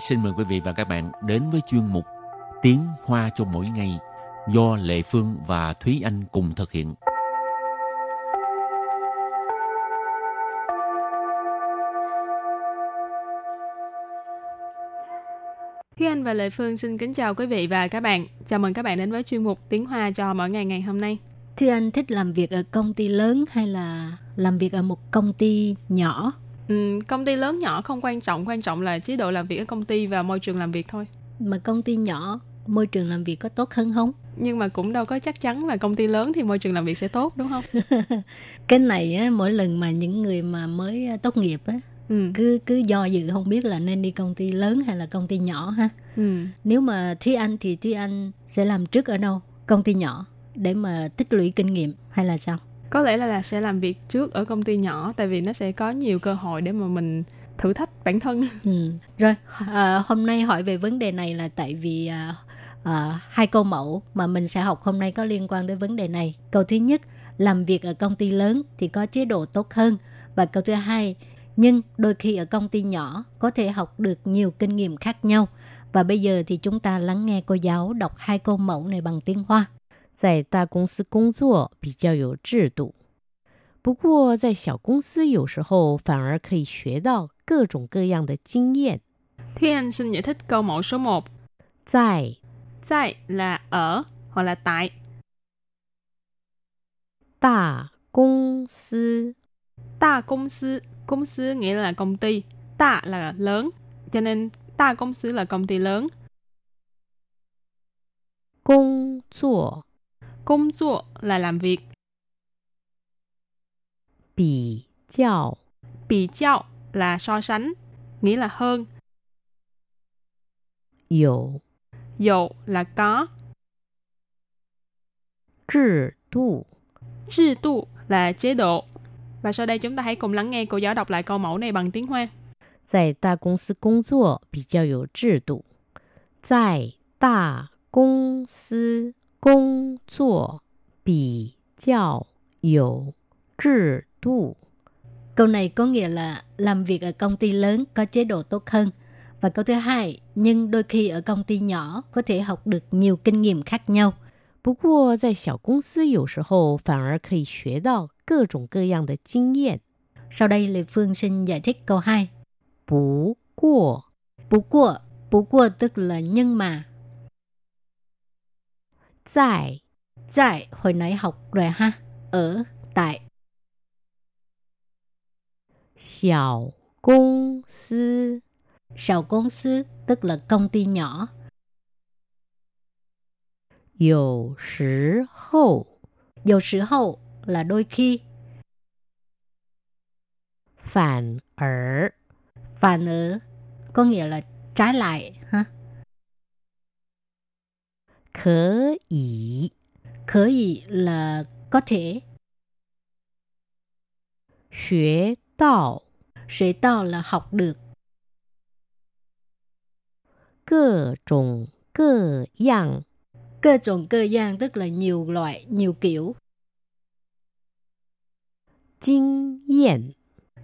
xin mời quý vị và các bạn đến với chuyên mục Tiếng Hoa cho mỗi ngày do Lệ Phương và Thúy Anh cùng thực hiện. Thúy Anh và Lệ Phương xin kính chào quý vị và các bạn. Chào mừng các bạn đến với chuyên mục Tiếng Hoa cho mỗi ngày ngày hôm nay. Thúy Anh thích làm việc ở công ty lớn hay là làm việc ở một công ty nhỏ? Ừ, công ty lớn nhỏ không quan trọng, quan trọng là chế độ làm việc ở công ty và môi trường làm việc thôi. Mà công ty nhỏ, môi trường làm việc có tốt hơn không? Nhưng mà cũng đâu có chắc chắn là công ty lớn thì môi trường làm việc sẽ tốt đúng không? cái này á, mỗi lần mà những người mà mới tốt nghiệp á, ừ. cứ cứ do dự không biết là nên đi công ty lớn hay là công ty nhỏ ha. Ừ. Nếu mà Thúy Anh thì Thúy Anh sẽ làm trước ở đâu? Công ty nhỏ để mà tích lũy kinh nghiệm hay là sao? Có lẽ là, là sẽ làm việc trước ở công ty nhỏ tại vì nó sẽ có nhiều cơ hội để mà mình thử thách bản thân ừ. rồi à, hôm nay hỏi về vấn đề này là tại vì à, à, hai câu mẫu mà mình sẽ học hôm nay có liên quan tới vấn đề này câu thứ nhất làm việc ở công ty lớn thì có chế độ tốt hơn và câu thứ hai nhưng đôi khi ở công ty nhỏ có thể học được nhiều kinh nghiệm khác nhau và bây giờ thì chúng ta lắng nghe cô giáo đọc hai câu mẫu này bằng tiếng Hoa. 在大公司工作比较有制度，不过在小公司有时候反而可以学到各种各样的经验。Thiên xin giải thích câu mẫu số 1. 在在 là ở hoặc là tại. 大公司 Đa công sư Công sư nghĩa là công ty. Đa là lớn. Cho nên đa công sư là công ty lớn. Công 作 Công 作 là làm việc. Bì giao Bì giao là so sánh, nghĩa là hơn. Dầu Dầu là có.制度制độ là chế độ. Và sau đây chúng ta hãy cùng lắng nghe cô giáo đọc lại câu mẫu này bằng tiếng Hoa. 在大公司工作比较有制度。在大公司 工作比较有制度。 Câu này có nghĩa là làm việc ở công ty lớn có chế độ tốt hơn. Và câu thứ hai, nhưng đôi khi ở công ty nhỏ có thể học được nhiều kinh nghiệm khác nhau. 不过在小公司有时候反而可以学到各种各样的经验。 Sau đây Lê Phương xin giải thích câu 2. 不过 Bú qua, bú qua tức là nhưng mà. 在 Tại, hồi nãy học rồi ha. Ở, tại. 小公司 Sào công sư tức là công ty nhỏ. 有时候 Dầu sử hậu là đôi khi. 反而 Phản ở có nghĩa là trái lại ha. 可以 Khởi ý là có thể. 学到 Sẽ tạo là học được. 各种各样 Cơ trồng cơ gian tức là nhiều loại, nhiều kiểu. 经验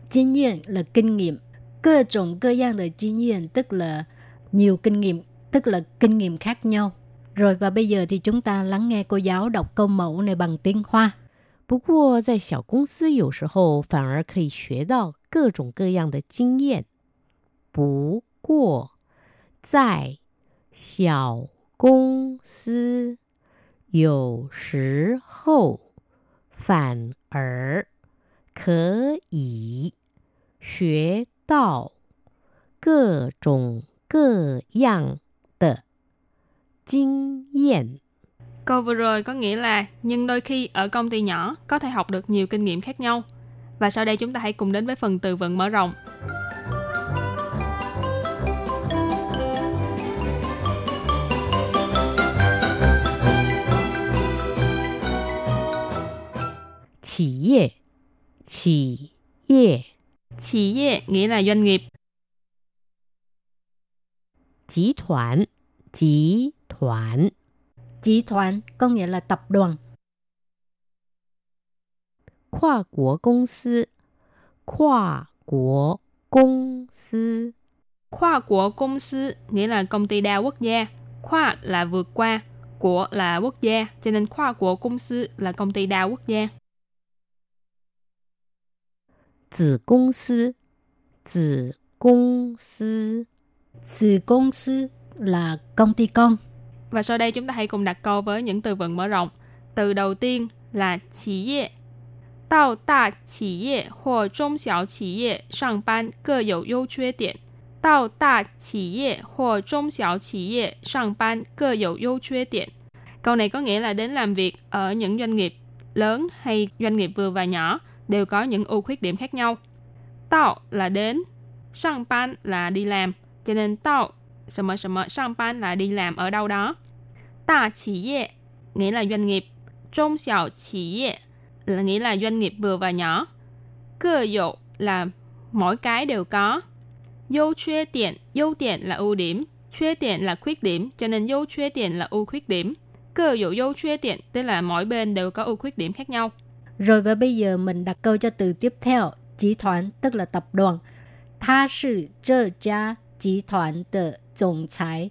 Kinh nghiệm là kinh nghiệm. Cơ trồng cơ gian là kinh nghiệm tức là nhiều kinh nghiệm, tức là kinh nghiệm khác nhau. Rồi và bây giờ thì chúng ta lắng nghe cô giáo đọc câu mẫu này bằng tiếng Hoa. 不过在小公司有时候反而可以学到各种各样的经验。不过在小公司有时候反而可以学到各种各样的 kinh nghiệm. Câu vừa rồi có nghĩa là nhưng đôi khi ở công ty nhỏ có thể học được nhiều kinh nghiệm khác nhau. Và sau đây chúng ta hãy cùng đến với phần từ vựng mở rộng. Chỉ yê Chỉ yê Chỉ yê nghĩa là doanh nghiệp. Chí thoản Chí 团，集团， Chỉ thoán có nghĩa là tập đoàn. 跨国公司，跨国公司， Khoa của công sư nghĩa là công ty đa quốc gia. Khoa là vượt qua, của là quốc gia, cho nên khoa của công sư là công ty đa quốc gia. 子公司，子公司， Từ công sư là công ty con. Và sau đây chúng ta hãy cùng đặt câu với những từ vựng mở rộng. Từ đầu tiên là企业。到大企业或中小企业上班各有优缺点。到大企业或中小企业上班各有优缺点。Câu này có nghĩa là đến làm việc ở những doanh nghiệp lớn hay doanh nghiệp vừa và nhỏ đều có những ưu khuyết điểm khác nhau. Tạo là đến, sang ban là đi làm, cho nên tạo 什么什么上班 là đi làm ở đâu đó. Đa chỉ业nghĩa là doanh nghiệp, trung xiao chỉ业là nghĩa là doanh nghiệp vừa và nhỏ. Cơ dụ là mỗi cái đều có. Ưu khuyết điểm, ưu điểm là ưu điểm, khuyết điểm là khuyết điểm, cho nên ưu khuyết điểm là ưu khuyết điểm. Cơ dụ ưu khuyết điểm tức là mỗi bên đều có ưu khuyết điểm khác nhau. Rồi và bây giờ mình đặt câu cho từ tiếp theo.集团 tức là tập đoàn. 他是这家集团的 总裁。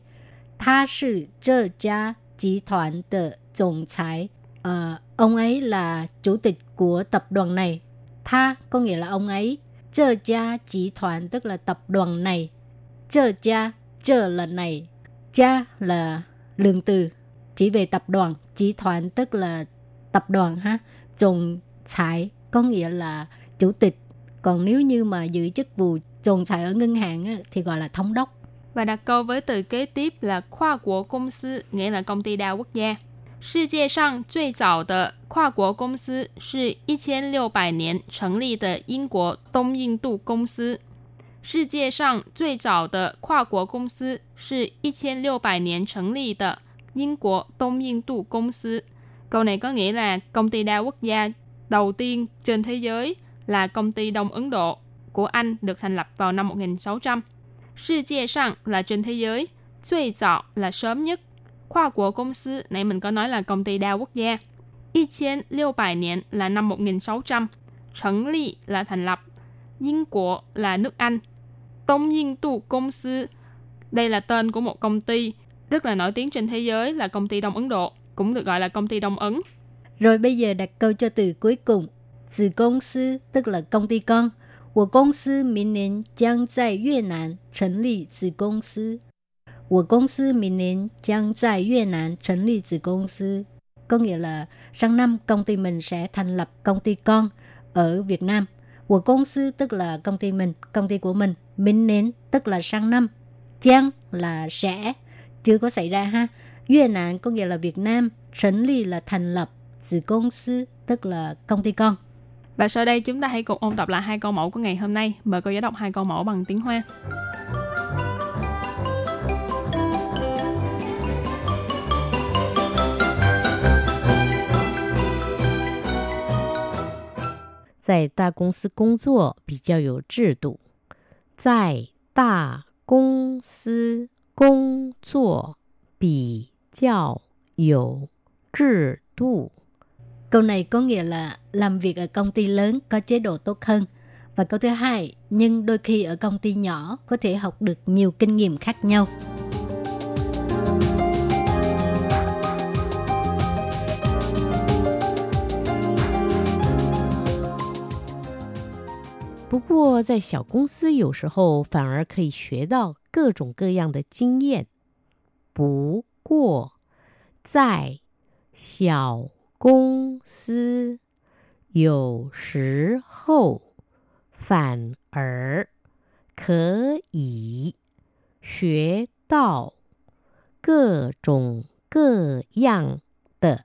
他是这家集团的总裁。À, ông ấy là chủ tịch của tập đoàn này. Tha có nghĩa là ông ấy. Chơ gia集团 tức là tập đoàn này. Chơ gia, chơ là này. Gia là lượng từ chỉ về tập đoàn. Chỉ团 tức là tập đoàn ha. Tổng裁có nghĩa là chủ tịch. Còn nếu như mà giữ chức vụ tổng裁ở ngân hàng á, thì gọi là thống đốc. Và đặt câu với từ kế tiếp là khoa quốc công sư, nghĩa là công ty đa quốc gia. 世界上最早的跨国公司是一千六百年成立的英国东印度公司。世界上最早的跨国公司是一千六百年成立的英国东印度公司。Câu này có nghĩa là công ty đa quốc gia đầu tiên trên thế giới là công ty Đông Ấn Độ của Anh được thành lập vào năm 1600. 世界上 là trên thế giới, 最早 là sớm nhất, khoa của công sư nãy mình có nói là công ty đa quốc gia. 1600 niên là năm 1600, Trấn Ly là thành lập,英国 là nước Anh, Đông Yên Tu Công sư đây là tên của một công ty rất là nổi tiếng trên thế giới là công ty Đông Ấn Độ, cũng được gọi là công ty Đông Ấn. Rồi bây giờ đặt câu cho từ cuối cùng. Tử công sư tức là công ty con. 我公司明年将在越南成立子公司。我公司明年将在越南成立子公司。Có nghĩa là sang năm công ty mình sẽ thành lập công ty con ở Việt Nam. 我公司 tức là công ty mình, công ty của mình. Minh年 tức là sang năm. Giang là sẽ, chưa có xảy ra ha. Việt Nam có nghĩa là Việt Nam. Thành ly là thành lập. Tử công sư tức là công ty con. Và sau đây chúng ta hãy cùng ôn tập lại hai câu mẫu của ngày hôm nay. Mời cô giáo đọc hai câu mẫu bằng tiếng Hoa. 在大公司工作比较有制度。在大公司工作比较有制度。 Câu này có nghĩa là làm việc ở công ty lớn có chế độ tốt hơn. Và câu thứ hai, nhưng đôi khi ở công ty nhỏ có thể học được nhiều kinh nghiệm khác nhau. 不过，在小公司有时候反而可以学到各种各样的经验。不过，在小 公司有时候反而可以学到各种各样的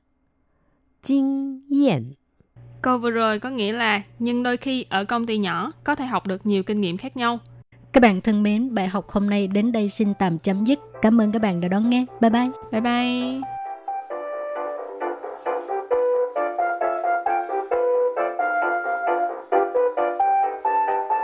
经验。 Câu vừa rồi có nghĩa là nhưng đôi khi ở công ty nhỏ có thể học được nhiều kinh nghiệm khác nhau. Các bạn thân mến, bài học hôm nay đến đây xin tạm chấm dứt. Cảm ơn các bạn đã đón nghe. Bye bye. Bye bye.